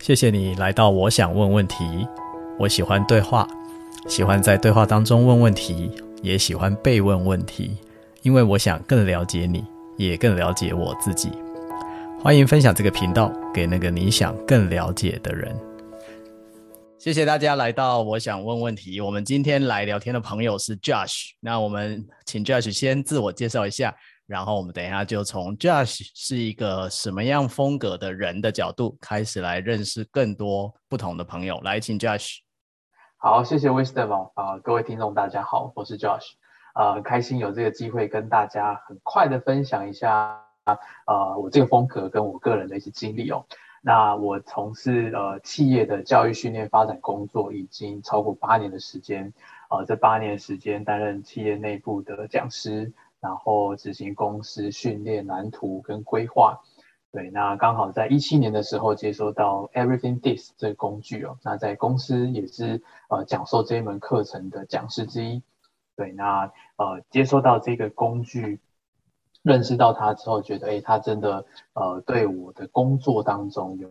谢谢你来到我想问问题。我喜欢对话，喜欢在对话当中问问题，也喜欢被问问题，因为我想更了解你，也更了解我自己。欢迎分享这个频道给那个你想更了解的人。谢谢大家来到我想问问题。我们今天来聊天的朋友是 Josh，那我们请 Josh 先自我介绍一下。然后我们等一下就从 Josh 是一个什么样风格的人的角度开始来认识更多不同的朋友。来，请 Josh。好，谢谢 Wisdom 啊，各位听众大家好，我是 Josh，啊，很开心有这个机会跟大家很快的分享一下啊，我这个风格跟我个人的一些经历哦。那我从事呃企业的教育训练发展工作已经超过八年的时间，啊，这八年时间担任企业内部的讲师。然后执行公司训练蓝图跟规划，对，那刚好在一七年的时候接收到 Everything This 这个工具哦，那在公司也是呃讲授这一门课程的讲师之一，对，那呃接收到这个工具，认识到它之后，觉得诶，它真的呃对我的工作当中有。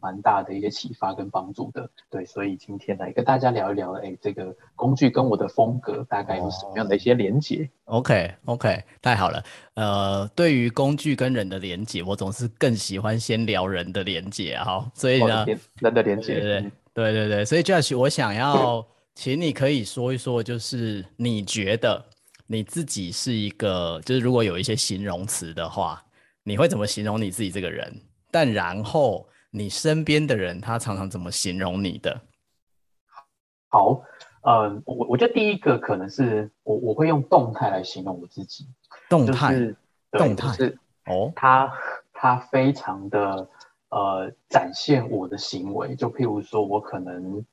蛮大的一些启发跟帮助的，对，所以今天来跟大家聊一聊，哎，这个工具跟我的风格大概有什么样的一些连结？OK OK，太好了。呃，对于工具跟人的连结，我总是更喜欢先聊人的连结哈。所以呢，人的连结，对对对对对。所以 Josh，我想要请你可以说一说，就是你觉得你自己是一个，就是如果有一些形容词的话，你会怎么形容你自己这个人？但然后。你身边的人，他常常怎么形容你的？好，呃，我我觉得第一个可能是我我会用动态来形容我自己。动态，就是、动态是哦，他他非常的呃展现我的行为，就譬如说我可能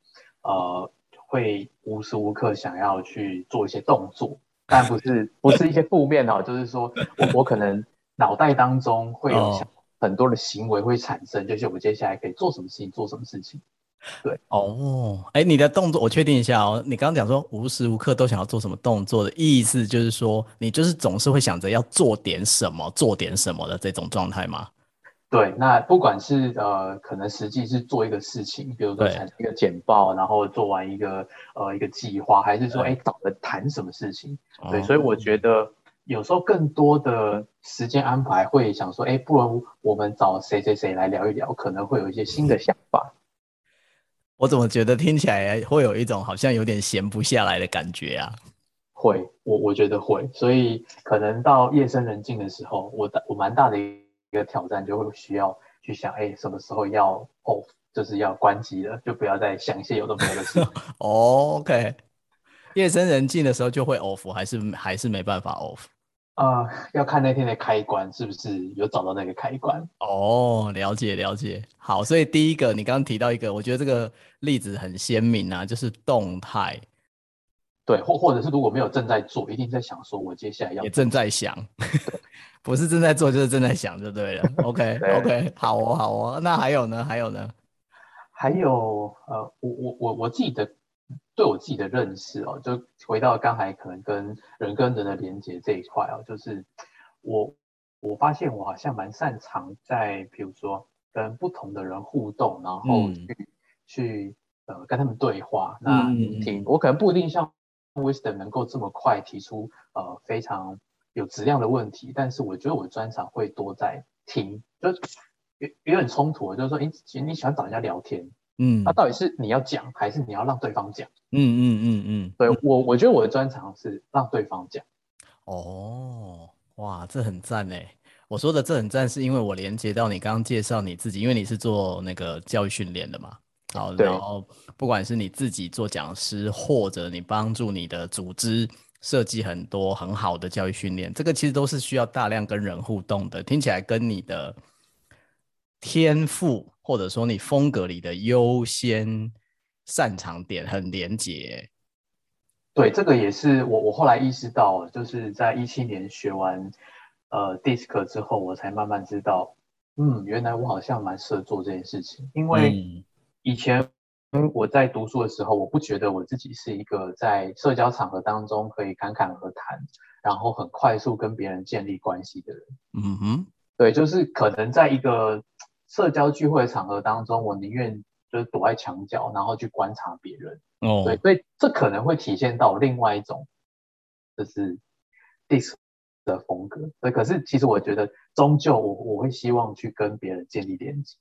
呃会无时无刻想要去做一些动作，但不是不是一些负面哦，就是说我我可能脑袋当中会有想。哦很多的行为会产生，就是我们接下来可以做什么事情，做什么事情。对哦，哎，你的动作我确定一下哦。你刚刚讲说无时无刻都想要做什么动作的意思，就是说你就是总是会想着要做点什么，做点什么的这种状态吗？对，那不管是呃，可能实际是做一个事情，比如说产生一个简报，然后做完一个呃一个计划，还是说哎找人谈什么事情？对，所以我觉得。有时候更多的时间安排会想说，哎，不如我们找谁谁谁来聊一聊，可能会有一些新的想法。我怎么觉得听起来会有一种好像有点闲不下来的感觉啊？会，我我觉得会，所以可能到夜深人静的时候，我的我蛮大的一个挑战就会需要去想，哎，什么时候要 off，就是要关机了，就不要再想一些有的没的事。OK，夜深人静的时候就会 off，还是还是没办法 off？啊、呃，要看那天的开关是不是有找到那个开关哦。了解了解，好，所以第一个你刚刚提到一个，我觉得这个例子很鲜明啊，就是动态。对，或或者是如果没有正在做，一定在想说，我接下来要也正在想，不是正在做就是正在想就对了。OK OK，好哦好哦，那还有呢？还有呢？还有呃，我我我我记得。对我自己的认识哦，就回到刚才可能跟人跟人的连接这一块哦，就是我我发现我好像蛮擅长在比如说跟不同的人互动，然后去、嗯、去呃跟他们对话。那听、嗯、我可能不一定像 Wisdom 能够这么快提出呃非常有质量的问题，但是我觉得我的专长会多在听，就有有点冲突，就是说，哎，其实你喜欢找人家聊天。嗯，那到底是你要讲，还是你要让对方讲？嗯嗯嗯嗯，对我，我觉得我的专长是让对方讲。哦，哇，这很赞诶！我说的这很赞，是因为我连接到你刚刚介绍你自己，因为你是做那个教育训练的嘛。好，然后不管是你自己做讲师，或者你帮助你的组织设计很多很好的教育训练，这个其实都是需要大量跟人互动的。听起来跟你的天赋。或者说你风格里的优先擅长点很连结，对，这个也是我我后来意识到，就是在一七年学完呃 DISC 之后，我才慢慢知道，嗯，原来我好像蛮适合做这件事情。因为以前我在读书的时候，我不觉得我自己是一个在社交场合当中可以侃侃而谈，然后很快速跟别人建立关系的人。嗯哼，对，就是可能在一个。社交聚会的场合当中，我宁愿就是躲在墙角，然后去观察别人。哦，对，所以这可能会体现到另外一种，就是 DISC 的风格。对，可是其实我觉得，终究我我会希望去跟别人建立连接。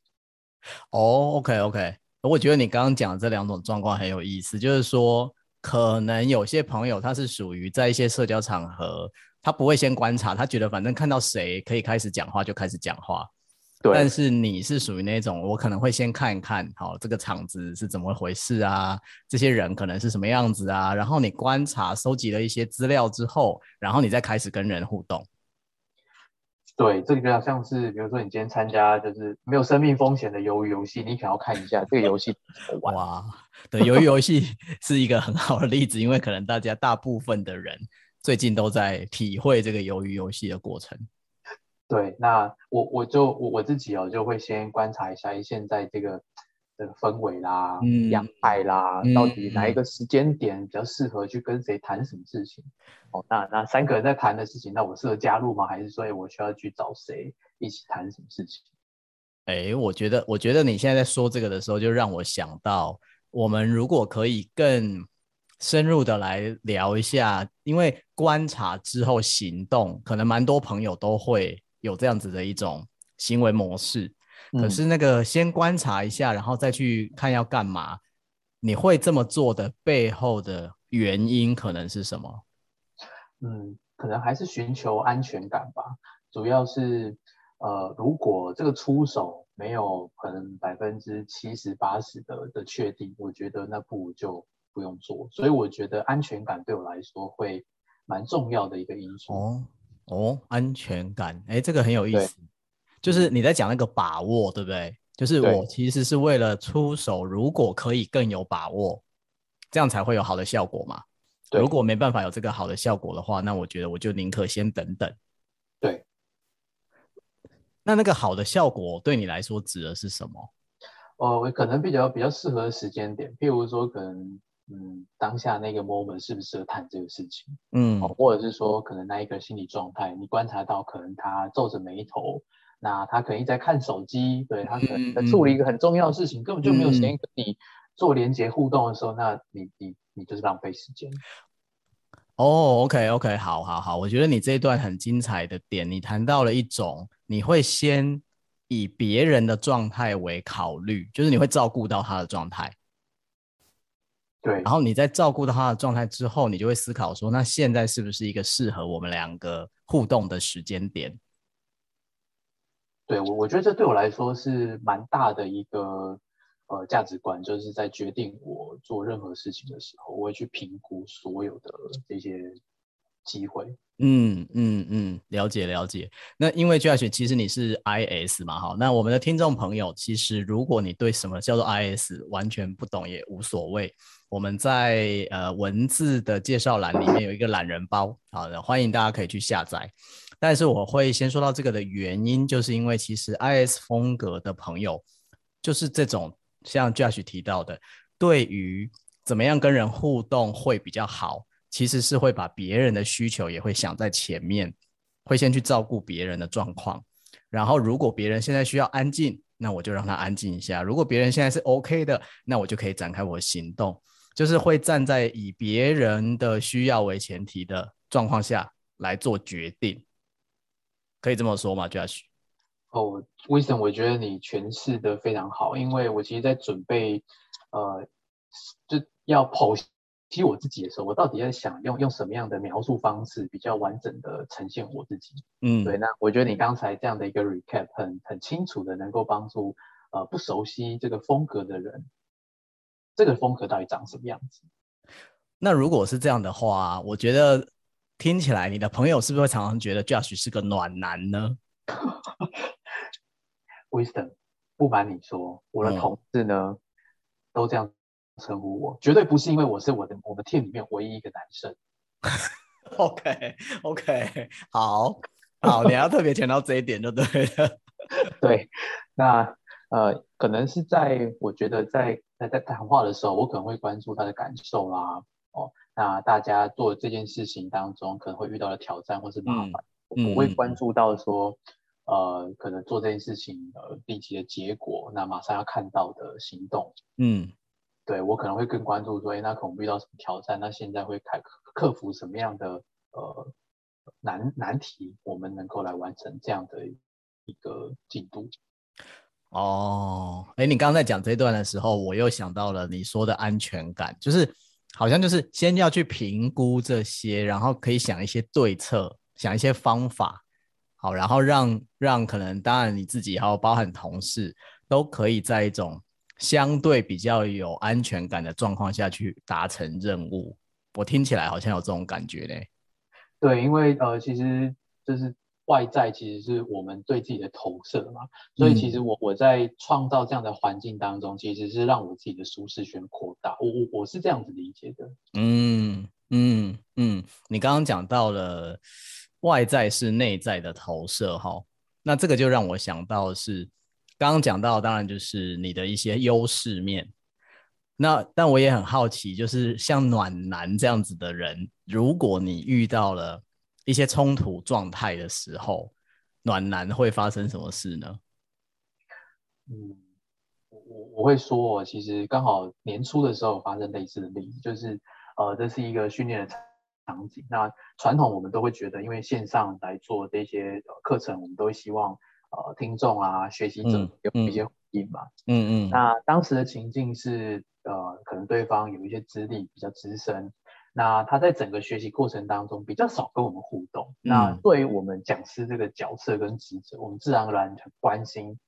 哦，OK OK，我觉得你刚刚讲的这两种状况很有意思，就是说，可能有些朋友他是属于在一些社交场合。他不会先观察，他觉得反正看到谁可以开始讲话就开始讲话。对。但是你是属于那种，我可能会先看一看，好，这个场子是怎么回事啊？这些人可能是什么样子啊？然后你观察、收集了一些资料之后，然后你再开始跟人互动。对，这个比较像是，比如说你今天参加就是没有生命风险的鱿鱼游戏，你可能要看一下这个游戏怎么玩。哇，对，鱿鱼游戏 是一个很好的例子，因为可能大家大部分的人。最近都在体会这个鱿鱼游戏的过程。对，那我我就我我自己哦，就会先观察一下现在这个这个氛围啦、嗯、样态啦，到底哪一个时间点比较适合去跟谁谈什么事情？嗯、哦，那那三个人在谈的事情，那我适合加入吗？还是说，我需要去找谁一起谈什么事情？哎，我觉得，我觉得你现在在说这个的时候，就让我想到，我们如果可以更。深入的来聊一下，因为观察之后行动，可能蛮多朋友都会有这样子的一种行为模式。嗯、可是那个先观察一下，然后再去看要干嘛，你会这么做的背后的原因可能是什么？嗯，可能还是寻求安全感吧。主要是，呃，如果这个出手没有可能百分之七十八十的的确定，我觉得那不如就。不用做，所以我觉得安全感对我来说会蛮重要的一个因素。哦哦，安全感，哎，这个很有意思。就是你在讲那个把握，对不对？就是我其实是为了出手，如果可以更有把握，这样才会有好的效果嘛。对。如果没办法有这个好的效果的话，那我觉得我就宁可先等等。对。那那个好的效果对你来说指的是什么？哦，我可能比较比较适合的时间点，譬如说可能。嗯，当下那个 moment 适不适合谈这个事情？嗯，或者是说，可能那一个心理状态，你观察到，可能他皱着眉头，那他可能一直在看手机，对，他可能在处理一个很重要的事情，嗯、根本就没有时间跟你做连接互动的时候，嗯、那你你你就是浪费时间。哦，OK OK，好好好，我觉得你这一段很精彩的点，你谈到了一种，你会先以别人的状态为考虑，就是你会照顾到他的状态。对，然后你在照顾到他的状态之后，你就会思考说，那现在是不是一个适合我们两个互动的时间点？对，我我觉得这对我来说是蛮大的一个呃价值观，就是在决定我做任何事情的时候，我会去评估所有的这些机会。嗯嗯嗯，了解了解。那因为 Josh 其实你是 IS 嘛，哈，那我们的听众朋友，其实如果你对什么叫做 IS 完全不懂也无所谓，我们在呃文字的介绍栏里面有一个懒人包，好的，欢迎大家可以去下载。但是我会先说到这个的原因，就是因为其实 IS 风格的朋友，就是这种像 Josh 提到的，对于怎么样跟人互动会比较好。其实是会把别人的需求也会想在前面，会先去照顾别人的状况，然后如果别人现在需要安静，那我就让他安静一下；如果别人现在是 OK 的，那我就可以展开我的行动，就是会站在以别人的需要为前提的状况下来做决定，可以这么说吗，Josh？哦，Wisdom，我觉得你诠释得非常好，因为我其实在准备，呃，就要剖。其实我自己的时候，我到底在想用用什么样的描述方式比较完整的呈现我自己？嗯，对。那我觉得你刚才这样的一个 recap 很很清楚的能够帮助呃不熟悉这个风格的人，这个风格到底长什么样子？那如果是这样的话，我觉得听起来你的朋友是不是会常常觉得 Josh 是个暖男呢？Wisdom，不瞒你说，我的同事呢、嗯、都这样。称呼我绝对不是因为我是我的我们 team 里面唯一一个男生。OK OK，好好，你要特别强调这一点就对了。对，那呃，可能是在我觉得在在在谈话的时候，我可能会关注他的感受啦。哦，那大家做这件事情当中可能会遇到的挑战或是麻烦，嗯、我会关注到说，呃，可能做这件事情呃立即的结果，那马上要看到的行动，嗯，对我可能会更关注说，哎，那可能遇到什么挑战？那现在会克克服什么样的呃难难题？我们能够来完成这样的一个进度。哦，哎，你刚刚在讲这段的时候，我又想到了你说的安全感，就是好像就是先要去评估这些，然后可以想一些对策，想一些方法，好，然后让让可能当然你自己还有包含同事都可以在一种相对比较有安全感的状况下去达成任务。我听起来好像有这种感觉嘞。对，因为呃，其实就是。外在其实是我们对自己的投射嘛，所以其实我我在创造这样的环境当中，其实是让我自己的舒适圈扩大。我我我是这样子理解的。嗯嗯嗯，你刚刚讲到了外在是内在的投射哈，那这个就让我想到是刚刚讲到，当然就是你的一些优势面。那但我也很好奇，就是像暖男这样子的人，如果你遇到了。一些冲突状态的时候，暖男会发生什么事呢？嗯，我我我会说，其实刚好年初的时候发生类似的例子，就是呃，这是一个训练的场景。那传统我们都会觉得，因为线上来做这些课程，我们都会希望呃听众啊、学习者有一些回应嘛。嗯嗯。那当时的情境是呃，可能对方有一些资历比较资深。那他在整个学习过程当中比较少跟我们互动。嗯、那对于我们讲师这个角色跟职责，我们自然而然很关心，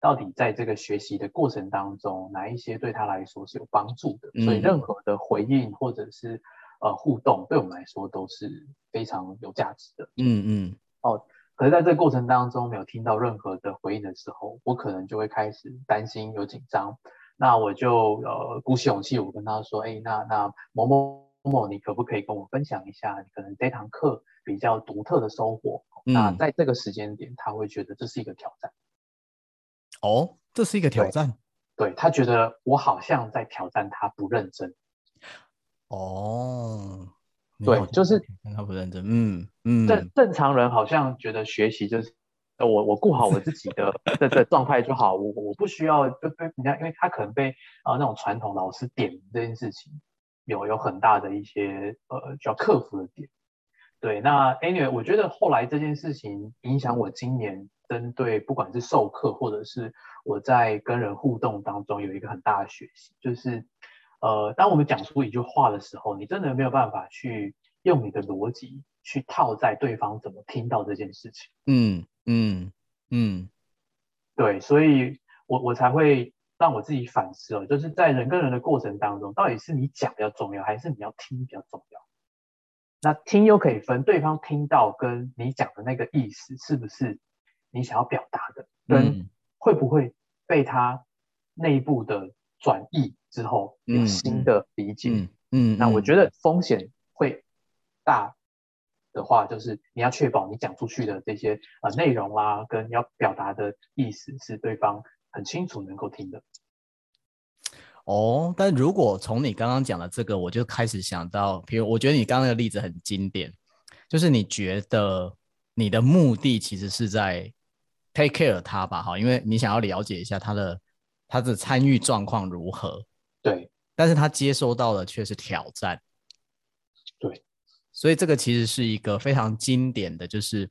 到底在这个学习的过程当中，哪一些对他来说是有帮助的。嗯、所以任何的回应或者是呃互动，对我们来说都是非常有价值的。嗯嗯。哦，可是在这个过程当中没有听到任何的回应的时候，我可能就会开始担心有紧张。那我就呃鼓起勇气，我跟他说：“哎，那那某某。”某，你可不可以跟我分享一下，你可能这堂课比较独特的收获？嗯、那在这个时间点，他会觉得这是一个挑战。哦，这是一个挑战。对，对，他觉得我好像在挑战他不认真。哦，对，就是他不认真。嗯嗯。正正常人好像觉得学习就是我我顾好我自己的这这状态就好，我我不需要就被人家，因为他可能被啊、呃、那种传统老师点名这件事情。有有很大的一些呃需要克服的点，对，那 anyway，我觉得后来这件事情影响我今年针对不管是授课或者是我在跟人互动当中有一个很大的学习，就是呃当我们讲出一句话的时候，你真的没有办法去用你的逻辑去套在对方怎么听到这件事情。嗯嗯嗯，对，所以我我才会。让我自己反思哦，就是在人跟人的过程当中，到底是你讲比较重要，还是你要听比较重要？那听又可以分，对方听到跟你讲的那个意思，是不是你想要表达的？跟会不会被他内部的转译之后有新的理解？嗯，嗯，那我觉得风险会大的话，就是你要确保你讲出去的这些呃内容啊，跟要表达的意思是对方。很清楚能够听的哦，但如果从你刚刚讲的这个，我就开始想到，比如我觉得你刚刚那个例子很经典，就是你觉得你的目的其实是在 take care 他吧，哈，因为你想要了解一下他的他的参与状况如何，对，但是他接收到的却是挑战，对，所以这个其实是一个非常经典的就是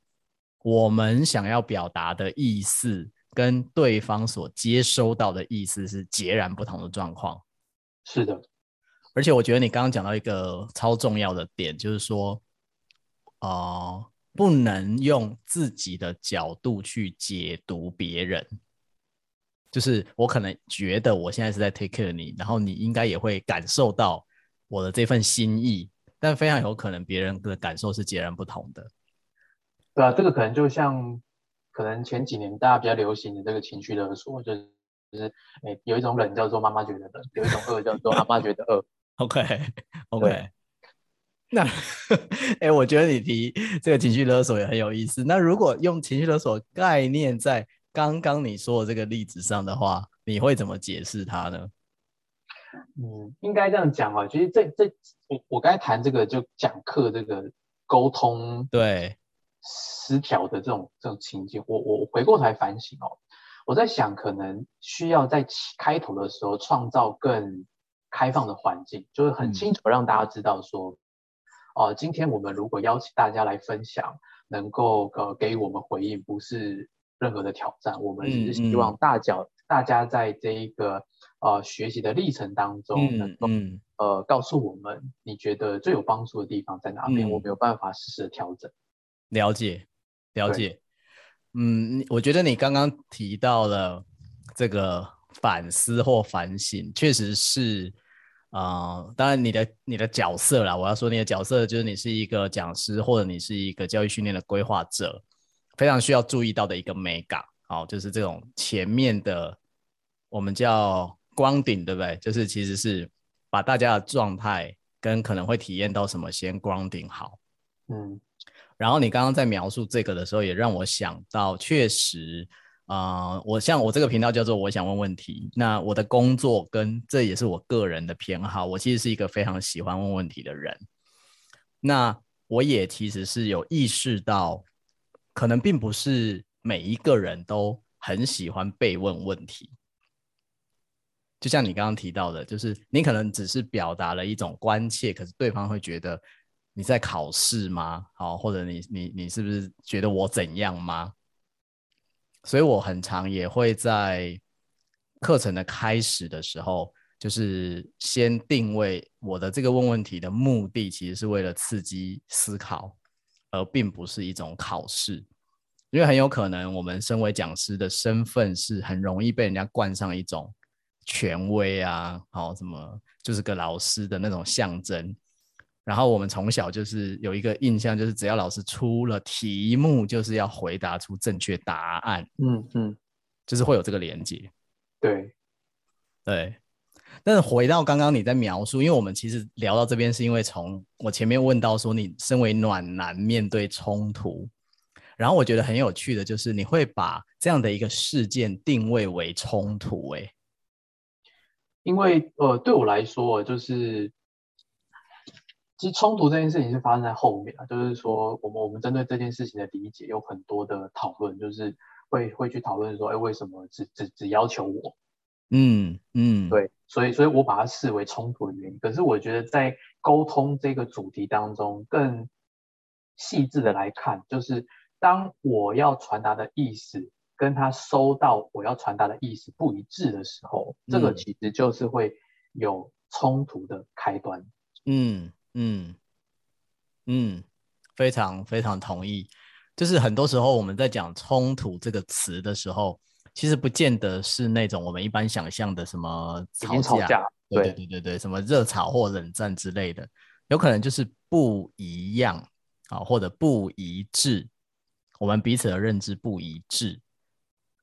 我们想要表达的意思。跟对方所接收到的意思是截然不同的状况。是的，而且我觉得你刚刚讲到一个超重要的点，就是说，哦、呃，不能用自己的角度去解读别人。就是我可能觉得我现在是在 take care 你，然后你应该也会感受到我的这份心意，但非常有可能别人的感受是截然不同的。对啊，这个可能就像。可能前几年大家比较流行的这个情绪勒索，就是就是，诶，有一种冷叫做妈妈觉得冷，有一种饿叫做妈妈觉得饿。OK OK，那诶，我觉得你提这个情绪勒索也很有意思。那如果用情绪勒索概念在刚刚你说的这个例子上的话，你会怎么解释它呢？嗯，应该这样讲啊。其实这这我我刚才谈这个就讲课这个沟通，对。失调的这种这种情境，我我回过头来反省哦，我在想，可能需要在开头的时候创造更开放的环境，就是很清楚让大家知道说，哦、嗯呃，今天我们如果邀请大家来分享，能够呃给予我们回应，不是任何的挑战，我们只是希望大家、嗯嗯、大家在这一个呃学习的历程当中，能够、呃告诉我们你觉得最有帮助的地方在哪边，嗯、我没有办法实时的调整。了解，了解。嗯，我觉得你刚刚提到了这个反思或反省，确实是。啊、呃，当然你的你的角色啦，我要说你的角色就是你是一个讲师，或者你是一个教育训练的规划者，非常需要注意到的一个美感，好，就是这种前面的我们叫 grounding，对不对？就是其实是把大家的状态跟可能会体验到什么先 grounding 好，嗯，然后你刚刚在描述这个的时候，也让我想到，确实。啊、呃，我像我这个频道叫做我想问问题。那我的工作跟这也是我个人的偏好，我其实是一个非常喜欢问问题的人。那我也其实是有意识到，可能并不是每一个人都很喜欢被问问题。就像你刚刚提到的，就是你可能只是表达了一种关切，可是对方会觉得你在考试吗？好，或者你你你是不是觉得我怎样吗？所以我很常也会在课程的开始的时候，就是先定位我的这个问问题的目的，其实是为了刺激思考，而并不是一种考试。因为很有可能我们身为讲师的身份是很容易被人家冠上一种权威啊，好什么就是个老师的那种象征。然后我们从小就是有一个印象，就是只要老师出了题目，就是要回答出正确答案。嗯嗯，就是会有这个连接。对，对。但是回到刚刚你在描述，因为我们其实聊到这边，是因为从我前面问到说，你身为暖男面对冲突，然后我觉得很有趣的就是你会把这样的一个事件定位为冲突。哎，因为呃，对我来说就是。其实冲突这件事情是发生在后面啊，就是说我们我们针对这件事情的理解有很多的讨论，就是会会去讨论说，哎，为什么只只只要求我？嗯嗯，对，所以所以我把它视为冲突的原因。可是我觉得在沟通这个主题当中，更细致的来看，就是当我要传达的意思跟他收到我要传达的意思不一致的时候，嗯、这个其实就是会有冲突的开端。嗯。嗯嗯，非常非常同意。就是很多时候我们在讲冲突这个词的时候，其实不见得是那种我们一般想象的什么吵架，吵架对对对对对，什么热吵或冷战之类的，有可能就是不一样啊，或者不一致，我们彼此的认知不一致，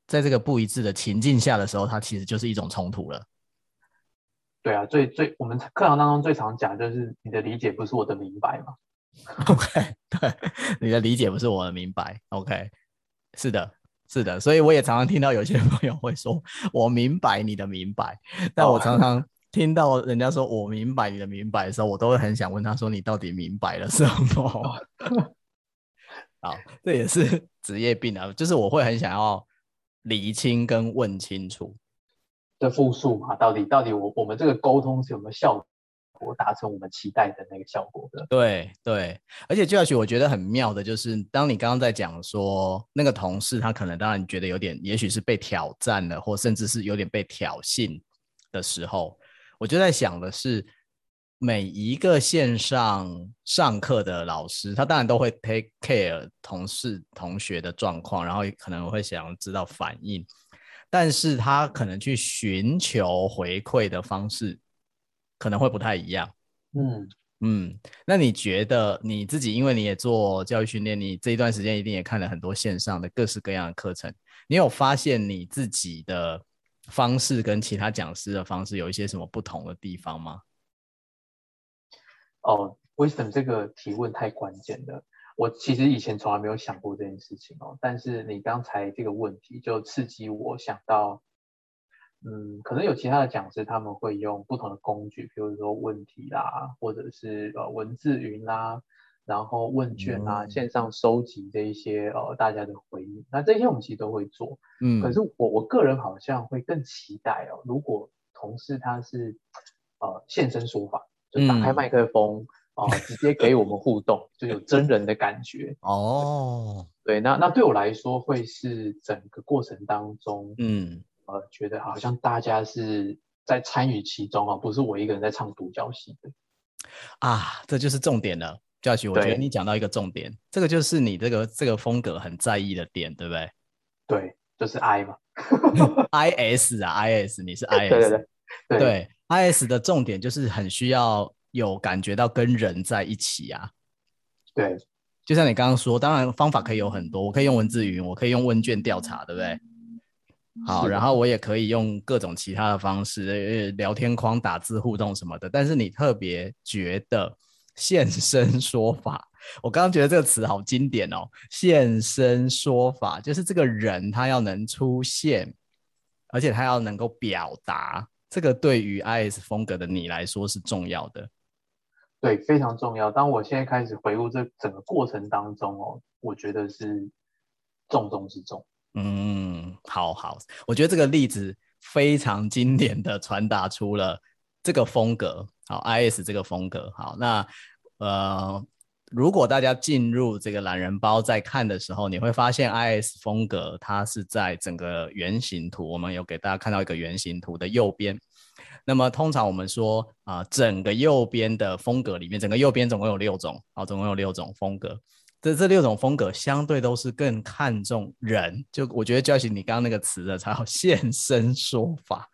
在这个不一致的情境下的时候，它其实就是一种冲突了。对啊，最最我们课堂当中最常讲就是你的理解不是我的明白嘛。OK，对，你的理解不是我的明白。OK，是的，是的，所以我也常常听到有些朋友会说我明白你的明白，但我常常听到人家说我明白你的明白的时候，我都会很想问他说你到底明白了什么？好，这也是职业病啊，就是我会很想要理清跟问清楚。的复述嘛，到底到底我我们这个沟通是有没有效果，达成我们期待的那个效果的？对对，而且 Josh 我觉得很妙的就是，当你刚刚在讲说那个同事他可能当然觉得有点，也许是被挑战了，或甚至是有点被挑衅的时候，我就在想的是，每一个线上上课的老师，他当然都会 take care 同事同学的状况，然后可能会想要知道反应。但是他可能去寻求回馈的方式可能会不太一样。嗯嗯，那你觉得你自己，因为你也做教育训练，你这一段时间一定也看了很多线上的各式各样的课程，你有发现你自己的方式跟其他讲师的方式有一些什么不同的地方吗？哦，Wisdom 这个提问太关键了。我其实以前从来没有想过这件事情哦，但是你刚才这个问题就刺激我想到，嗯，可能有其他的讲师他们会用不同的工具，比如说问题啦，或者是呃文字云啦，然后问卷啊，嗯、线上收集这一些呃大家的回应，那这些我们其实都会做。嗯，可是我我个人好像会更期待哦，如果同事他是呃现身说法，就打开麦克风啊、嗯呃，直接给我们互动，就有真人的感觉。哦，对，那那对我来说会是整个过程当中，嗯，呃，觉得好像大家是在参与其中啊，不是我一个人在唱独角戏的。啊，这就是重点了。Josh，我觉得你讲到一个重点，这个就是你这个这个风格很在意的点，对不对？对，就是 I 嘛，I S 啊，I S，你是 I S，对对对，对，对，I S 的重点就是很需要有感觉到跟人在一起啊。对，就像你刚刚说，当然方法可以有很多，我可以用文字语音，我可以用问卷调查，对不对？好，然后我也可以用各种其他的方式，聊天框打字互动什么的。但是你特别觉得。现身说法，我刚刚觉得这个词好经典哦。现身说法就是这个人他要能出现，而且他要能够表达，这个对于 IS 风格的你来说是重要的。对，非常重要。当我现在开始回顾这整个过程当中哦，我觉得是重中之重。嗯，好好，我觉得这个例子非常经典的传达出了这个风格。好，IS 这个风格好。那呃，如果大家进入这个懒人包在看的时候，你会发现 IS 风格它是在整个圆形图，我们有给大家看到一个圆形图的右边。那么通常我们说啊、整个右边的风格里面，整个右边总共有六种，好，总共有六种风格。这这六种风格相对都是更看重人，就我觉得 Josh 你刚刚那个词的才好现身说法。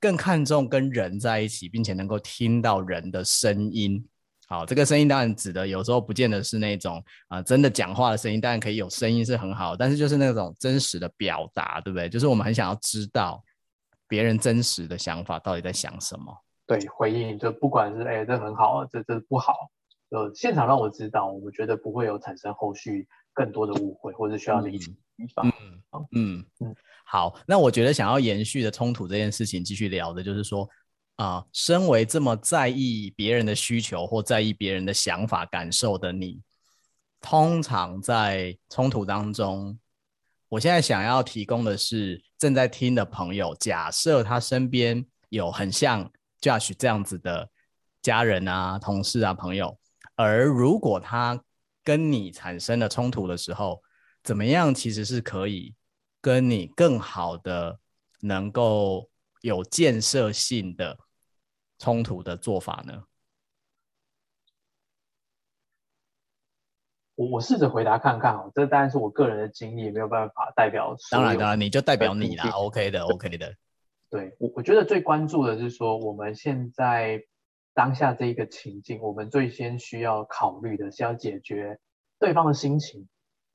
更看重跟人在一起，并且能够听到人的声音。好，这个声音当然指的有时候不见得是那种啊、真的讲话的声音，当然可以有声音是很好，但是就是那种真实的表达，对不对？就是我们很想要知道别人真实的想法到底在想什么。对，回应就不管是哎这很好，这这不好，就现场让我知道，我们觉得不会有产生后续更多的误会，或者需要理解地方。嗯嗯嗯。嗯好，那我觉得想要延续的冲突这件事情继续聊的，就是说，啊、呃，身为这么在意别人的需求或在意别人的想法感受的你，通常在冲突当中，我现在想要提供的是正在听的朋友，假设他身边有很像 Josh 这样子的家人啊、同事啊、朋友，而如果他跟你产生了冲突的时候，怎么样其实是可以。跟你更好的能够有建设性的冲突的做法呢？我我试着回答看看哦，这当然是我个人的经历，没有办法代表。当然当然，你就代表你啦，OK 的，OK 的。对，我我觉得最关注的是说，我们现在当下这一个情境，我们最先需要考虑的是要解决对方的心情，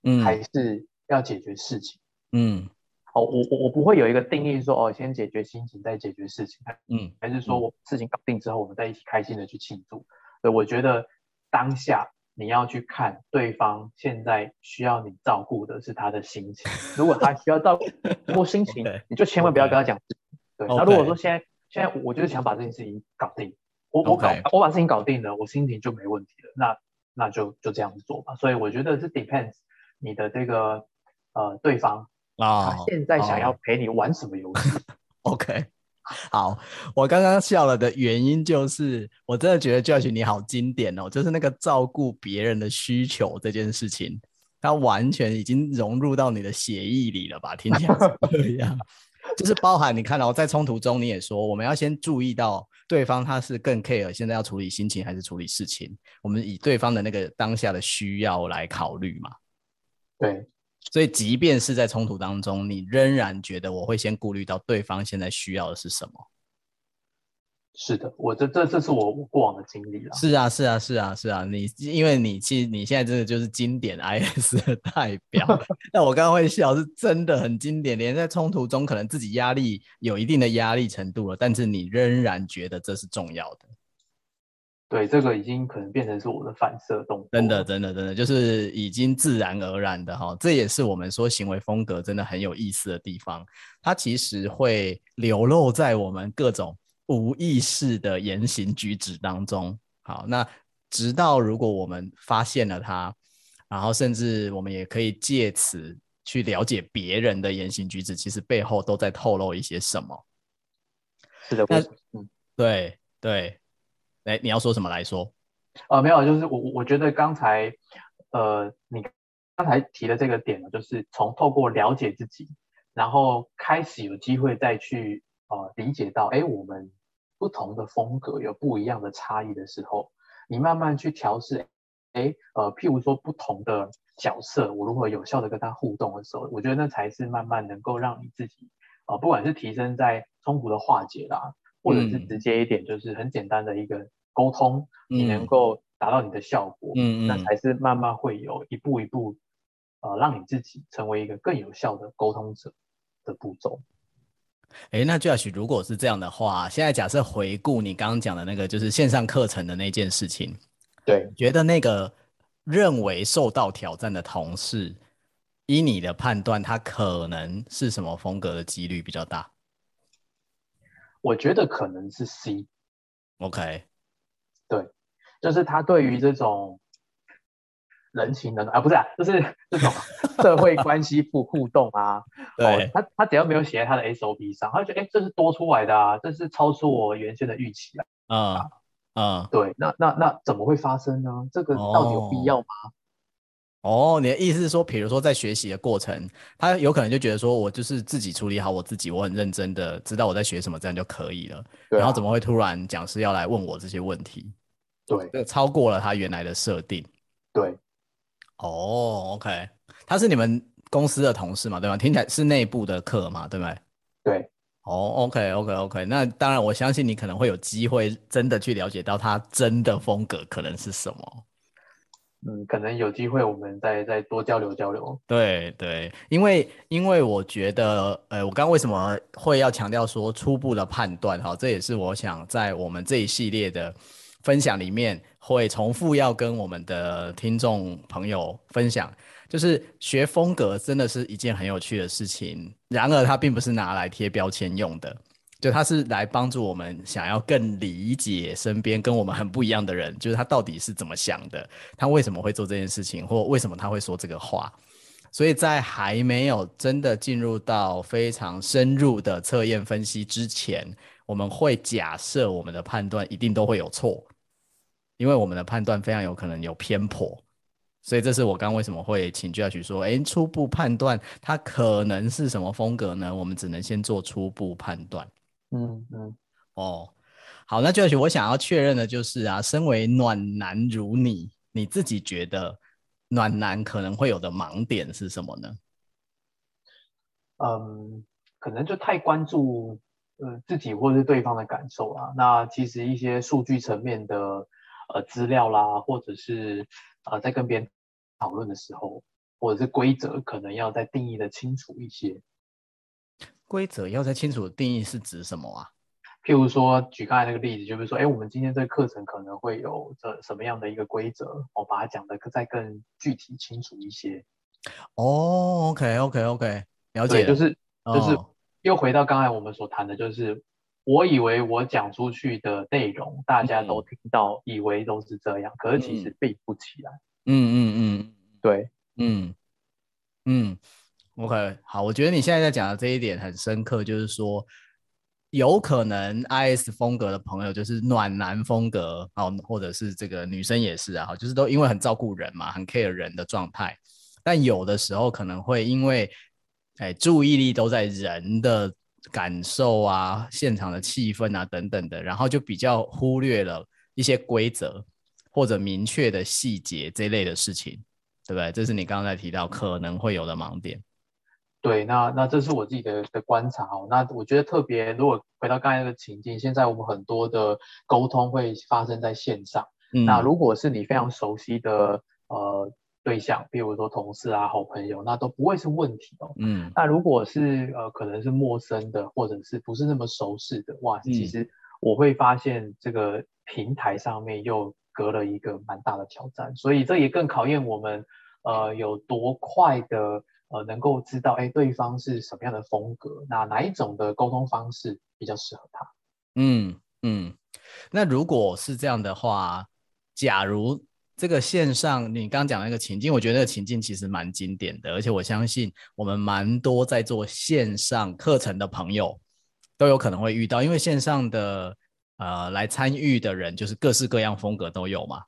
嗯，还是要解决事情？嗯，哦，我我我不会有一个定义说哦，先解决心情再解决事情，嗯，还是说我事情搞定之后，我们再一起开心的去庆祝。对我觉得当下你要去看对方现在需要你照顾的是他的心情，如果他需要照顾心情，okay, 你就千万不要跟他讲事情。Okay, 对，那如果说现在现在我就是想把这件事情搞定，我我搞我把事情搞定了，我心情就没问题了，那那就就这样子做吧。所以我觉得是 depends 你的这个呃对方。啊，他现在想要陪你玩什么游戏？OK，好，我刚刚笑了的原因就是，我真的觉得 Josh 你好经典哦，就是那个照顾别人的需求这件事情，它完全已经融入到你的协议里了吧？听起来是这样，就是包含你看到在冲突中，你也说我们要先注意到对方他是更 care 现在要处理心情还是处理事情，我们以对方的那个当下的需要来考虑嘛？对。所以，即便是在冲突当中，你仍然觉得我会先顾虑到对方现在需要的是什么？是的，我这这这是我过往的经历了。是啊，是啊，是啊，是啊。你因为你其实你现在真的就是经典 IS 的代表。那我刚刚会笑，是真的很经典。连在冲突中，可能自己压力有一定的压力程度了，但是你仍然觉得这是重要的。对，这个已经可能变成是我的反射动作。真的，真的，真的，就是已经自然而然的哈。这也是我们说行为风格真的很有意思的地方。它其实会流露在我们各种无意识的言行举止当中。好，那直到如果我们发现了它，然后甚至我们也可以借此去了解别人的言行举止，其实背后都在透露一些什么。是的，那嗯，对对，哎，你要说什么来说？呃，没有，就是我我觉得刚才呃，你刚才提的这个点呢，就是从透过了解自己，然后开始有机会再去呃理解到，哎，我们不同的风格有不一样的差异的时候，你慢慢去调试，哎，呃，譬如说不同的角色，我如何有效的跟他互动的时候，我觉得那才是慢慢能够让你自己不管是提升在冲突的化解啦，或者是直接一点，就是很简单的一个。沟通，你能够达到你的效果，嗯，那才是慢慢会有一步一步，呃，让你自己成为一个更有效的沟通者的步骤。哎，那 Josh，如果是这样的话，现在假设回顾你刚刚讲的那个，就是线上课程的那件事情，对，觉得那个认为受到挑战的同事，以你的判断，他可能是什么风格的几率比较大？我觉得可能是 C。OK。对，就是他对于这种人情的 啊，不是啊，就是 这种 社会关系互互动啊，对，哦、他他只要没有写在他的 SOP 上，他就觉得哎，这是多出来的啊，这是超出我原先的预期啊。嗯嗯，对，那那那怎么会发生呢？这个到底有必要吗？哦，你的意思是说，比如说在学习的过程，他有可能就觉得说我就是自己处理好我自己，我很认真的知道我在学什么，这样就可以了。对啊、然后怎么会突然讲师要来问我这些问题？对，这超过了他原来的设定。对，哦，OK，他是你们公司的同事嘛，对吗？听起来是内部的课嘛，对不对？对，哦，OK，OK，OK，那当然，我相信你可能会有机会真的去了解到他真的风格可能是什么。嗯，可能有机会我们再再多交流交流。对对，因为因为我觉得，呃，我刚刚为什么会要强调说初步的判断？哈，这也是我想在我们这一系列的。分享里面会重复要跟我们的听众朋友分享，就是学风格真的是一件很有趣的事情。然而，它并不是拿来贴标签用的，就它是来帮助我们想要更理解身边跟我们很不一样的人，就是他到底是怎么想的，他为什么会做这件事情，或为什么他会说这个话。所以在还没有真的进入到非常深入的测验分析之前，我们会假设我们的判断一定都会有错。因为我们的判断非常有可能有偏颇，所以这是我刚刚为什么会请 Josh 说，哎，初步判断它可能是什么风格呢？我们只能先做初步判断。嗯嗯，哦，好，那 Josh 我想要确认的就是啊，身为暖男如你，你自己觉得暖男可能会有的盲点是什么呢？嗯，可能就太关注呃自己或是对方的感受啊。那其实一些数据层面的。呃，资料啦，或者是呃，在跟别人讨论的时候，或者是规则，可能要再定义的清楚一些。规则要再清楚的定义是指什么啊？譬如说，举刚才那个例子，就是说，哎，我们今天这个课程可能会有这什么样的一个规则，我把它讲的再更具体清楚一些。哦，OK，OK，OK，了解，就是就是又回到刚才我们所谈的，就是。我以为我讲出去的内容大家都听到，嗯、以为都是这样，可是其实并不起来。嗯嗯嗯，对，嗯。嗯，OK，好，我觉得你现在在讲的这一点很深刻，就是说，有可能 IS 风格的朋友就是暖男风格，好，或者是这个女生也是啊，就是都因为很照顾人嘛，很 care 人的状态，但有的时候可能会因为，哎，注意力都在人的。感受啊，现场的气氛啊，等等的，然后就比较忽略了一些规则或者明确的细节这类的事情，对不对？这是你刚才提到可能会有的盲点。对，那那这是我自己的的观察哦。那我觉得特别，如果回到刚才那个情境，现在我们很多的沟通会发生在线上，嗯、那如果是你非常熟悉的呃。对象，比如说同事啊、好朋友，那都不会是问题哦。嗯，那如果是呃，可能是陌生的，或者是不是那么熟识的，哇，其实我会发现这个平台上面又隔了一个蛮大的挑战，所以这也更考验我们呃有多快的呃能够知道，哎，对方是什么样的风格，那哪一种的沟通方式比较适合他？嗯嗯，那如果是这样的话。假如这个线上你刚刚讲的那个情境，我觉得那个情境其实蛮经典的，而且我相信我们蛮多在做线上课程的朋友都有可能会遇到，因为线上的呃来参与的人就是各式各样风格都有嘛。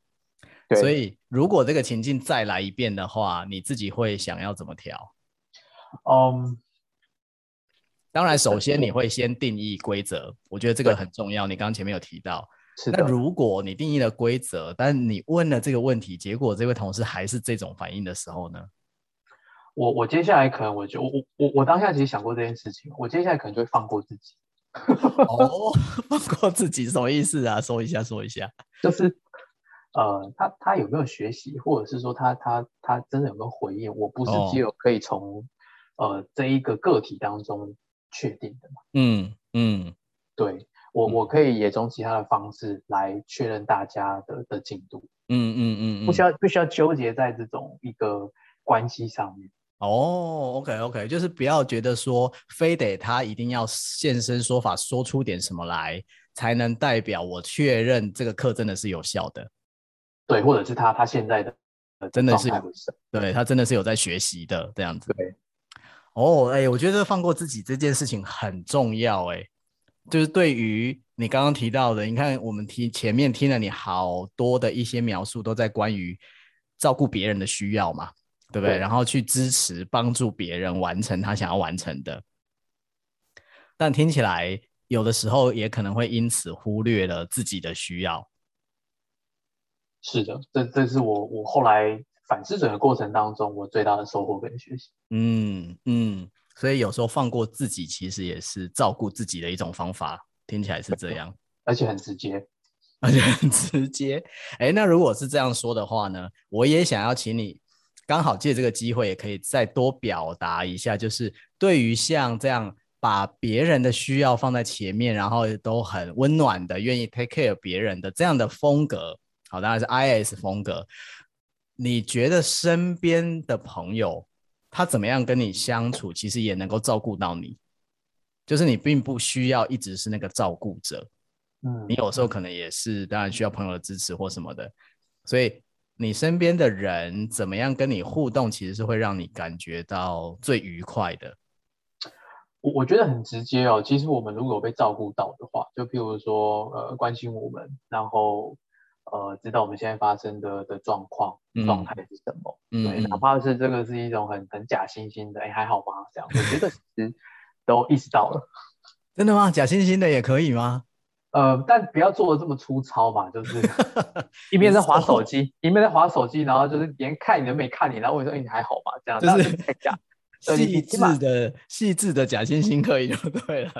对。所以如果这个情境再来一遍的话，你自己会想要怎么调？嗯。当然，首先你会先定义规则，我觉得这个很重要。你刚刚前面有提到，那如果你定义了规则，但你问了这个问题，结果这位同事还是这种反应的时候呢？我我接下来可能我就我我我当下其实想过这件事情，我接下来可能就会放过自己。哦，放过自己什么意思啊？说一下，说一下。就是呃，他他有没有学习，或者是说他他他真的有没有回应？我不是只有可以从、哦、呃这一个个体当中。确定的嘛？嗯嗯，对我我可以也从其他的方式来确认大家的的进度。嗯嗯嗯，不需要不需要纠结在这种一个关系上面。哦，OK OK，就是不要觉得说非得他一定要现身说法，说出点什么来，才能代表我确认这个课真的是有效的。对，或者是他他现在的真的是对他真的是有在学习的这样子。对。哦，哎，我觉得放过自己这件事情很重要，哎，就是对于你刚刚提到的，你看我们听前面听了你好多的一些描述，都在关于照顾别人的需要嘛，对不对？对。然后去支持帮助别人完成他想要完成的，但听起来有的时候也可能会因此忽略了自己的需要。是的，这这是我我后来。反思整个过程当中，我最大的收获跟学习。嗯嗯，所以有时候放过自己，其实也是照顾自己的一种方法。听起来是这样，而且很直接，而且很直接。哎，那如果是这样说的话呢？我也想要请你，刚好借这个机会，也可以再多表达一下，就是对于像这样把别人的需要放在前面，然后都很温暖的，愿意 take care 别人的这样的风格，好，当然是 IS 风格。你觉得身边的朋友他怎么样跟你相处，其实也能够照顾到你，就是你并不需要一直是那个照顾者，嗯，你有时候可能也是，当然需要朋友的支持或什么的，所以你身边的人怎么样跟你互动，其实是会让你感觉到最愉快的。我我觉得很直接哦，其实我们如果被照顾到的话，就譬如说呃关心我们，然后。呃，知道我们现在发生的的状况状态是什么？嗯，对，哪怕是这个是一种很很假惺惺的，哎，还好吗？这样，我觉得其实都意识到了。真的吗？假惺惺的也可以吗？呃，但不要做的这么粗糙嘛，就是 一边在划手机，一边在划手机，然后就是连看你都没看你，然后我说，哎，你还好吗？这样就是太假，细致的细致的假惺惺可以就对了。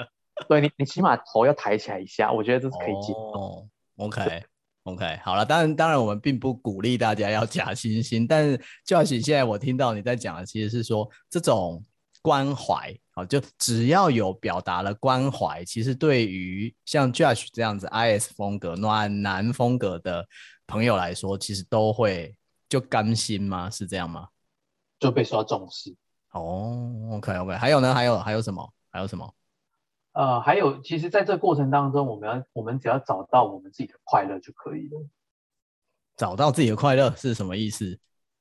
对你，你起码头要抬起来一下，我觉得这是可以接受。哦，OK。OK，好了，当然，当然，我们并不鼓励大家要假惺惺，但是 Josh 现在我听到你在讲的，其实是说这种关怀，好，就只要有表达了关怀，其实对于像 Josh 这样子 IS 风格、暖男风格的朋友来说，其实都会就甘心吗？是这样吗？就被受到重视。哦，OK，OK，还有呢？还有还有什么？还有什么？呃，还有，其实，在这过程当中，我们要，我们只要找到我们自己的快乐就可以了。找到自己的快乐是什么意思？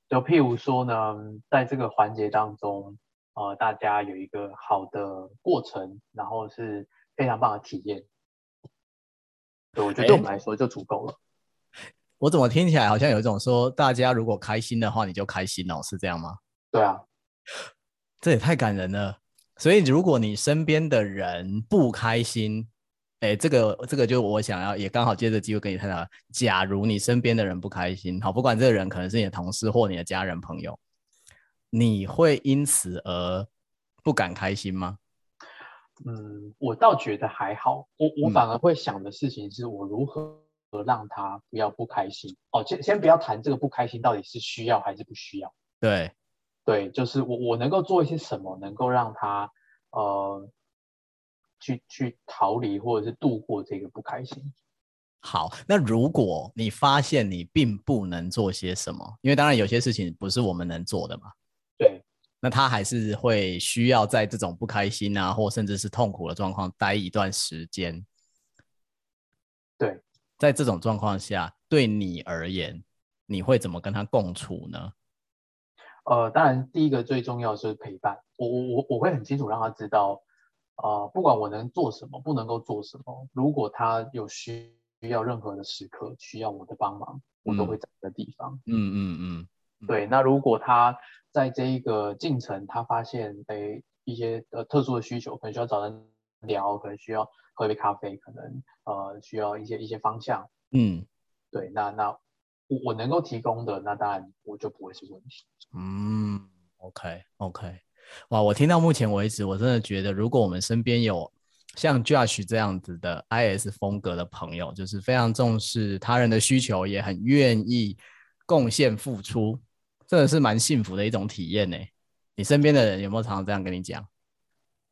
就譬如说呢，在这个环节当中，呃，大家有一个好的过程，然后是非常棒的体验。对，我觉得对我们来说就足够了。我怎么听起来好像有一种说，大家如果开心的话，你就开心哦，是这样吗？对啊，这也太感人了。所以，如果你身边的人不开心，哎，这个这个就我想要也刚好借着机会跟你探讨。假如你身边的人不开心，好，不管这个人可能是你的同事或你的家人朋友，你会因此而不敢开心吗？嗯，我倒觉得还好。我我反而会想的事情是我如何让他不要不开心。嗯、哦，先先不要谈这个不开心到底是需要还是不需要。对。对，就是我我能够做一些什么，能够让他呃去去逃离或者是度过这个不开心。好，那如果你发现你并不能做些什么，因为当然有些事情不是我们能做的嘛。对，那他还是会需要在这种不开心啊，或甚至是痛苦的状况待一段时间。对，在这种状况下，对你而言，你会怎么跟他共处呢？呃，当然，第一个最重要的是陪伴。我我我我会很清楚让他知道，呃，不管我能做什么，不能够做什么，如果他有需要任何的时刻需要我的帮忙，我都会在这个地方。嗯嗯嗯，嗯，对。那如果他在这一个进程，他发现诶一些呃特殊的需求，可能需要找人聊，可能需要喝一杯咖啡，可能呃需要一些一些方向。嗯，对。那那我我能够提供的，那当然我就不会是问题。嗯，OK OK，哇，我听到目前为止，我真的觉得，如果我们身边有像 Josh 这样子的 IS 风格的朋友，就是非常重视他人的需求，也很愿意贡献付出，真的是蛮幸福的一种体验呢。你身边的人有没有常常这样跟你讲？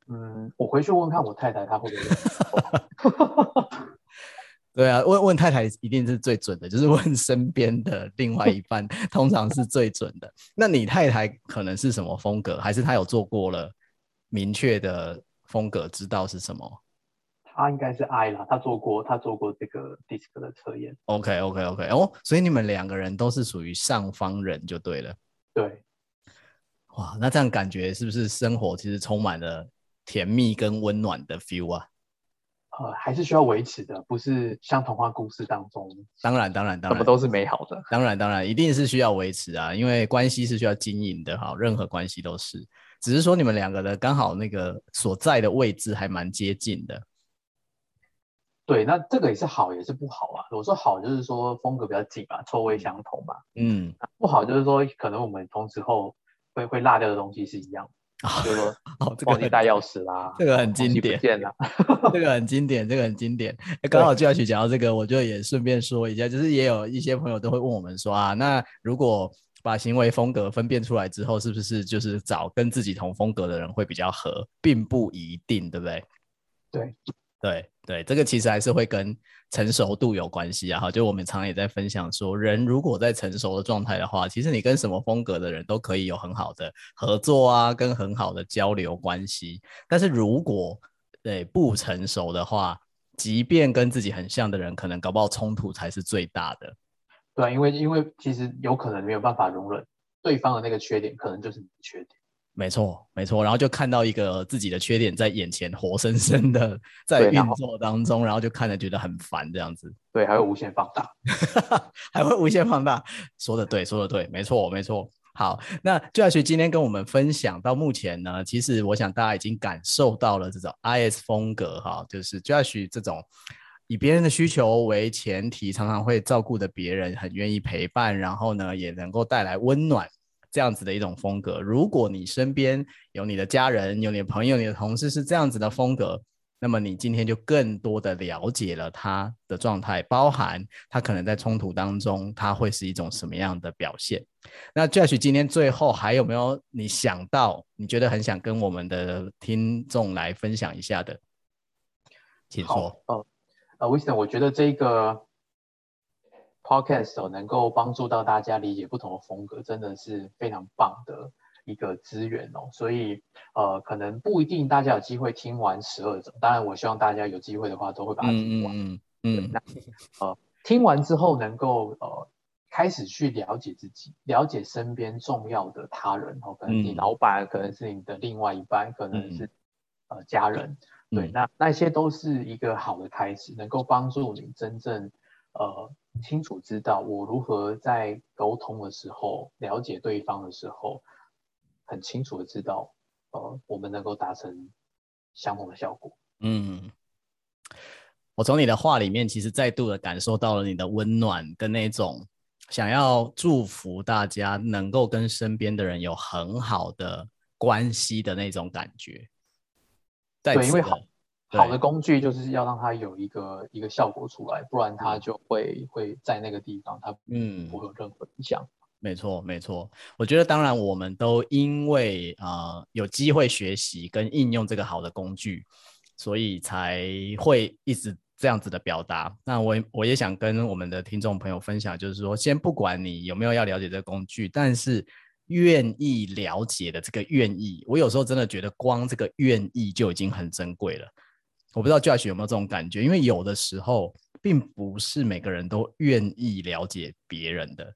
嗯，我回去问看我太太，她会不会？对啊，问问太太一定是最准的，就是问身边的另外一半，通常是最准的。那你太太可能是什么风格？还是她有做过了明确的风格，知道是什么？她应该是 I 啦，她做过，她做过这个 DISC 的测验。OK OK OK，哦，所以你们两个人都是属于上方人就对了。对，哇，那这样感觉是不是生活其实充满了甜蜜跟温暖的 feel 啊？呃，还是需要维持的，不是像童话故事当中。当然，当然，当然，什么都是美好的。当然，当然，一定是需要维持啊，因为关系是需要经营的哈，任何关系都是。只是说你们两个的刚好那个所在的位置还蛮接近的。对，那这个也是好，也是不好啊。我说好就是说风格比较紧嘛，臭味相同嘛。嗯。不好就是说可能我们同时候会会落掉的东西是一样。啊，就是说 哦，这个带钥匙啦，这个很经典，这个很经典，这个很经典。刚好就要去讲到这个，我就也顺便说一下，就是也有一些朋友都会问我们说啊，那如果把行为风格分辨出来之后，是不是就是找跟自己同风格的人会比较合，并不一定，对不对？对。对对，这个其实还是会跟成熟度有关系啊。哈，就我们常也在分享说，人如果在成熟的状态的话，其实你跟什么风格的人都可以有很好的合作啊，跟很好的交流关系。但是如果对不成熟的话，即便跟自己很像的人，可能搞不好冲突才是最大的。对，因为因为其实有可能没有办法容忍对方的那个缺点，可能就是你的缺点。没错，没错，然后就看到一个自己的缺点在眼前活生生的 在运作当中，然后就看着觉得很烦这样子。对，还会无限放大，还会无限放大。说的对，说的对，没错，没错。好，那 Josh 今天跟我们分享到目前呢，其实我想大家已经感受到了这种 IS 风格哈，就是 Josh 这种以别人的需求为前提，常常会照顾的别人，很愿意陪伴，然后呢也能够带来温暖。这样子的一种风格，如果你身边有你的家人、有你的朋友、你的同事是这样子的风格，那么你今天就更多的了解了他的状态，包含他可能在冲突当中，他会是一种什么样的表现。那 Josh 今天最后还有没有你想到，你觉得很想跟我们的听众来分享一下的？请说。哦，呃，Wisdom，我觉得这个。Podcast 能够帮助到大家理解不同的风格，真的是非常棒的一个资源哦。所以，呃，可能不一定大家有机会听完十二种，当然，我希望大家有机会的话，都会把它听完。嗯嗯。那呃，听完之后能够呃开始去了解自己，了解身边重要的他人哦，可能你老板，嗯、可能是你的另外一半，可能是、嗯、呃家人。对，那那些都是一个好的开始，能够帮助你真正。呃，清楚知道我如何在沟通的时候，了解对方的时候，很清楚的知道，呃，我们能够达成相同的效果。嗯，我从你的话里面，其实再度的感受到了你的温暖跟那种想要祝福大家能够跟身边的人有很好的关系的那种感觉。对，因为好。好的工具就是要让它有一个一个效果出来，不然它就会会在那个地方，它嗯不会有任何影响。没错，没错。我觉得当然我们都因为啊、呃、有机会学习跟应用这个好的工具，所以才会一直这样子的表达。那我我也想跟我们的听众朋友分享，就是说，先不管你有没有要了解这个工具，但是愿意了解的这个愿意，我有时候真的觉得光这个愿意就已经很珍贵了。我不知道 Josh 有没有这种感觉，因为有的时候并不是每个人都愿意了解别人的。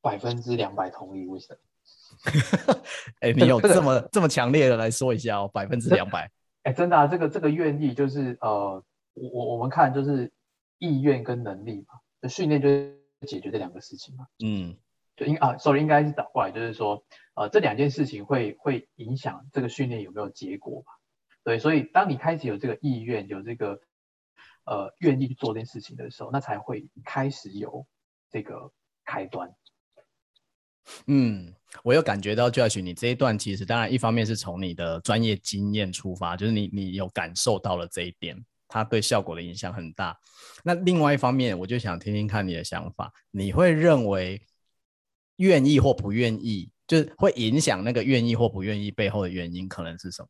百分之两百同意，为什么？哎、欸，你有这么这么强烈的来说一下哦，百分之两百。哎、欸，真的啊，这个这个愿意就是呃，我我我们看就是意愿跟能力嘛，就训练就是解决这两个事情嘛。嗯，就应啊，sorry，应该是倒过来，就是说呃，这两件事情会会影响这个训练有没有结果吧？对，所以当你开始有这个意愿，有这个呃愿意去做这件事情的时候，那才会开始有这个开端。嗯，我有感觉到，Josh，你这一段其实当然一方面是从你的专业经验出发，就是你你有感受到了这一点，它对效果的影响很大。那另外一方面，我就想听听看你的想法，你会认为愿意或不愿意，就是会影响那个愿意或不愿意背后的原因可能是什么？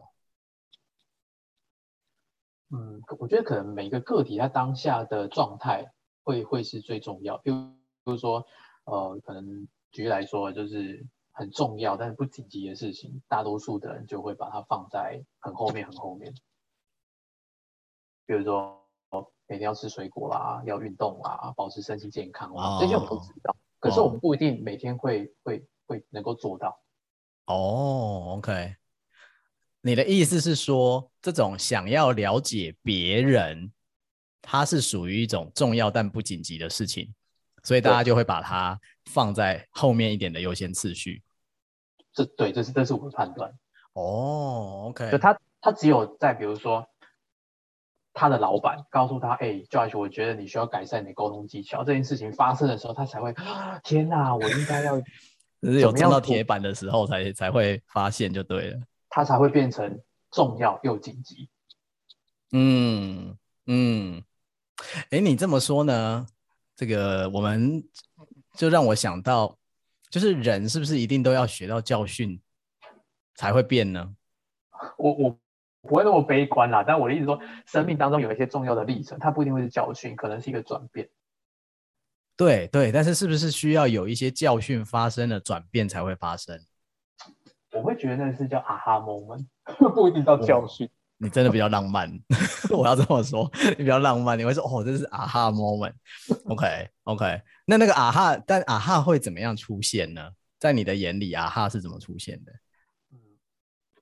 嗯，我觉得可能每个个体他当下的状态会会是最重要，比如比如说呃，可能。举例来说，就是很重要但是不紧急的事情，大多数的人就会把它放在很后面、很后面。比如说，每天要吃水果啦，要运动啦，保持身体健康啦，这些我们都知道。可是我们不一定每天会会会能够做到。哦，OK。你的意思是说，这种想要了解别人，它是属于一种重要但不紧急的事情。所以大家就会把它放在后面一点的优先次序。这对，这是这是我的判断。哦，OK。就他他只有在比如说他的老板告诉他，哎，Josh，我觉得你需要改善你的沟通技巧，这件事情发生的时候，他才会，天哪，我应该要，就是有撞到铁板的时候才才会发现就对了。他才会变成重要又紧急。嗯嗯，哎，你这么说呢？这个我们就让我想到，就是人是不是一定都要学到教训才会变呢？我我不会那么悲观啦，但我的意思说，生命当中有一些重要的历程，它不一定会是教训，可能是一个转变。对对，但是是不是需要有一些教训发生了转变才会发生？我会觉得那是叫啊哈 moment，不一定叫教训。你真的比较浪漫，我要这么说，你比较浪漫，你会说哦，这是啊哈 moment，OK OK，那那个啊哈，但啊哈会怎么样出现呢？在你的眼里，啊哈是怎么出现的？嗯，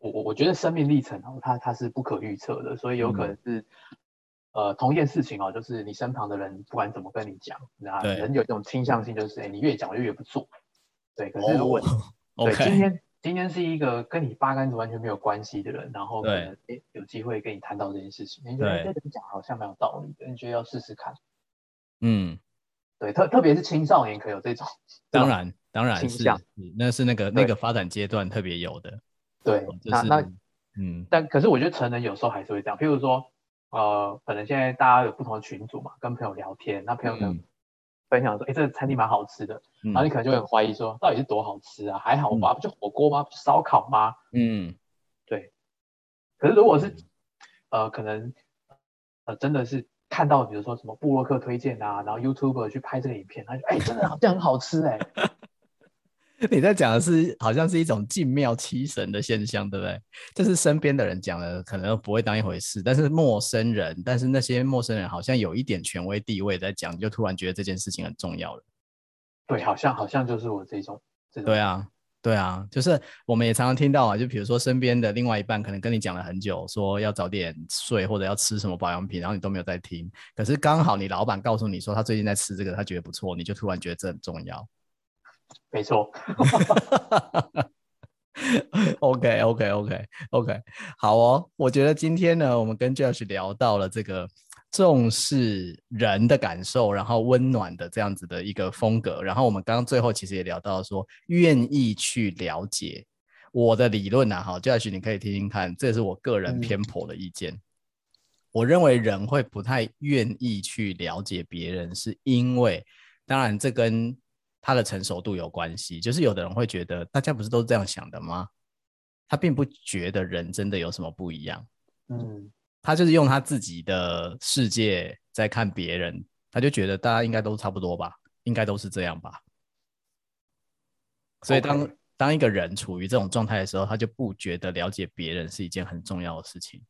我我我觉得生命历程哦，它它是不可预测的，所以有可能是、嗯、呃同一件事情哦，就是你身旁的人不管怎么跟你讲，那人有这种倾向性，就是哎，你越讲就越不做，对，可是如果、哦、对.今天。今天是一个跟你八竿子完全没有关系的人，然后可能诶有机会跟你谈到这件事情，你觉得这个讲好像蛮有道理的，你觉得要试试看。嗯，对，特特别是青少年可有这种，当然当然是，那是那个那个发展阶段特别有的。对，那那嗯，但可是我觉得成人有时候还是会这样，譬如说呃，可能现在大家有不同的群组嘛，跟朋友聊天，那朋友呢？分享说，哎，这个餐厅蛮好吃的，嗯，然后你可能就很怀疑说，到底是多好吃啊？还好吧，不就火锅吗？不就烧烤吗？嗯，对。可是如果是，呃，可能，呃，真的是看到，比如说什么布洛克推荐啊，然后 YouTuber 去拍这个影片，他就，哎，真的好像很好吃哎。你在讲的是好像是一种敬庙七神的现象，对不对？就是身边的人讲的可能不会当一回事，但是陌生人，但是那些陌生人好像有一点权威地位在讲，就突然觉得这件事情很重要了。对，好像好像就是我这种，这种。对啊，对啊，就是我们也常常听到啊，就比如说身边的另外一半可能跟你讲了很久，说要早点睡或者要吃什么保养品，然后你都没有在听，可是刚好你老板告诉你说他最近在吃这个，他觉得不错，你就突然觉得这很重要。没错，OK OK OK OK，好哦。我觉得今天呢，我们跟 Josh 聊到了这个重视人的感受，然后温暖的这样子的一个风格。然后我们刚刚最后其实也聊到说，愿意去了解我的理论啊。好，Josh 你可以听听看，这是我个人偏颇的意见。嗯。我认为人会不太愿意去了解别人，是因为当然这跟他的成熟度有关系，就是有的人会觉得，大家不是都是这样想的吗？他并不觉得人真的有什么不一样，嗯，他就是用他自己的世界在看别人，他就觉得大家应该都差不多吧，应该都是这样吧。所以当.当一个人处于这种状态的时候，他就不觉得了解别人是一件很重要的事情，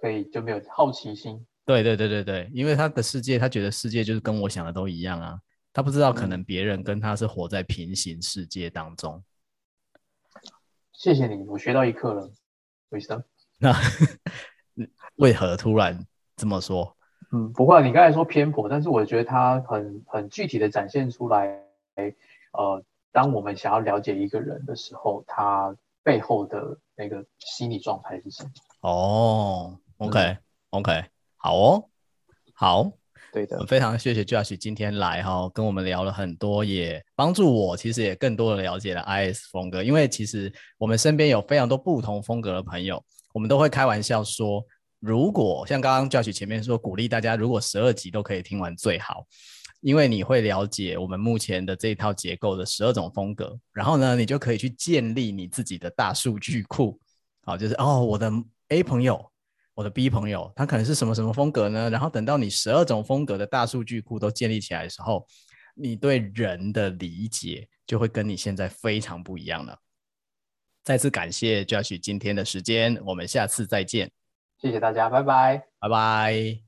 所以就没有好奇心，对对对对对，因为他的世界，他觉得世界就是跟我想的都一样啊，他不知道可能别人跟他是活在平行世界当中。谢谢你，我学到一课了，为什么？那为何突然这么说？嗯，不会，你刚才说偏颇，但是我觉得他很很具体的展现出来，呃，当我们想要了解一个人的时候，他背后的那个心理状态是什么？哦，OK，OK，、okay, okay, 好哦，好，对的，非常谢谢 Josh 今天来哈，跟我们聊了很多，也帮助我其实也更多的了解了 IS 风格，因为其实我们身边有非常多不同风格的朋友，我们都会开玩笑说。如果像刚刚 Josh 前面说，鼓励大家如果十二集都可以听完最好，因为你会了解我们目前的这一套结构的十二种风格，然后呢，你就可以去建立你自己的大数据库，好，就是哦，我的 A 朋友，我的 B 朋友，他可能是什么什么风格呢？然后等到你十二种风格的大数据库都建立起来的时候，你对人的理解就会跟你现在非常不一样了。再次感谢 Josh 今天的时间，我们下次再见。谢谢大家，拜拜，拜拜。